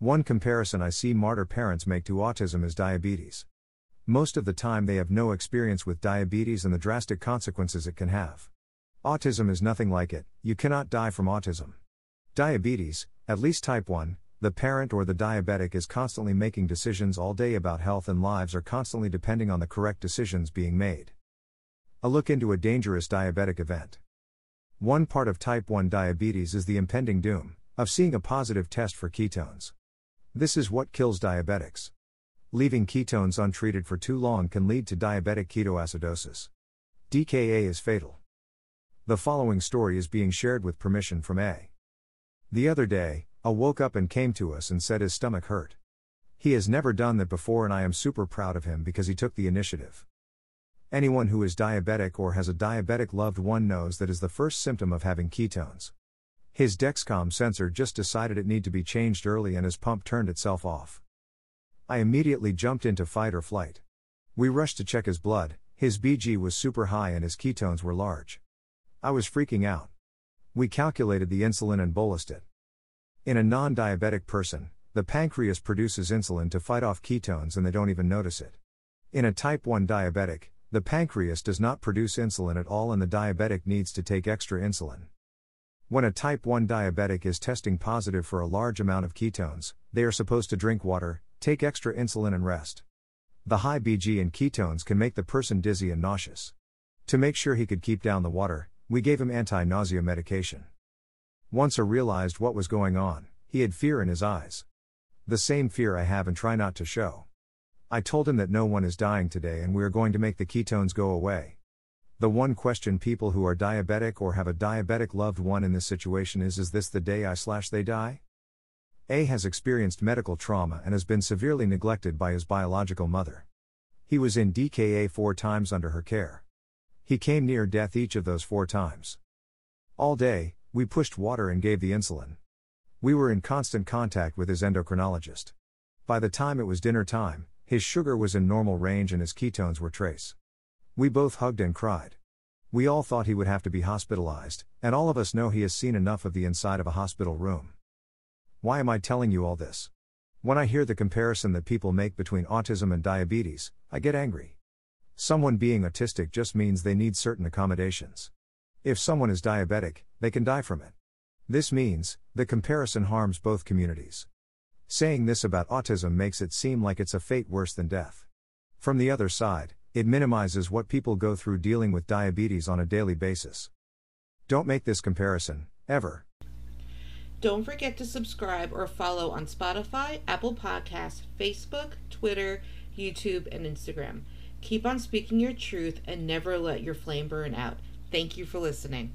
One comparison I see martyr parents make to autism is diabetes. Most of the time, they have no experience with diabetes and the drastic consequences it can have. Autism is nothing like it, you cannot die from autism. Diabetes, at least type 1, the parent or the diabetic is constantly making decisions all day about health and lives are constantly depending on the correct decisions being made. A look into a dangerous diabetic event. One part of type 1 diabetes is the impending doom of seeing a positive test for ketones. This is what kills diabetics. Leaving ketones untreated for too long can lead to diabetic ketoacidosis. DKA is fatal. The following story is being shared with permission from A. The other day, A woke up and came to us and said his stomach hurt. He has never done that before, and I am super proud of him because he took the initiative. Anyone who is diabetic or has a diabetic loved one knows that is the first symptom of having ketones. His Dexcom sensor just decided it need to be changed early and his pump turned itself off. I immediately jumped into fight or flight. We rushed to check his blood, his BG was super high and his ketones were large. I was freaking out. We calculated the insulin and bolused it. In a non diabetic person, the pancreas produces insulin to fight off ketones and they don't even notice it. In a type 1 diabetic, the pancreas does not produce insulin at all and the diabetic needs to take extra insulin. When a type 1 diabetic is testing positive for a large amount of ketones, they are supposed to drink water, take extra insulin, and rest. The high BG and ketones can make the person dizzy and nauseous. To make sure he could keep down the water, we gave him anti nausea medication. Once I realized what was going on, he had fear in his eyes. The same fear I have and try not to show. I told him that no one is dying today and we are going to make the ketones go away. The one question people who are diabetic or have a diabetic loved one in this situation is Is this the day I slash they die? A has experienced medical trauma and has been severely neglected by his biological mother. He was in DKA four times under her care. He came near death each of those four times. All day, we pushed water and gave the insulin. We were in constant contact with his endocrinologist. By the time it was dinner time, his sugar was in normal range and his ketones were trace. We both hugged and cried. We all thought he would have to be hospitalized, and all of us know he has seen enough of the inside of a hospital room. Why am I telling you all this? When I hear the comparison that people make between autism and diabetes, I get angry. Someone being autistic just means they need certain accommodations. If someone is diabetic, they can die from it. This means, the comparison harms both communities. Saying this about autism makes it seem like it's a fate worse than death. From the other side, it minimizes what people go through dealing with diabetes on a daily basis. Don't make this comparison, ever. Don't forget to subscribe or follow on Spotify, Apple Podcasts, Facebook, Twitter, YouTube, and Instagram. Keep on speaking your truth and never let your flame burn out. Thank you for listening.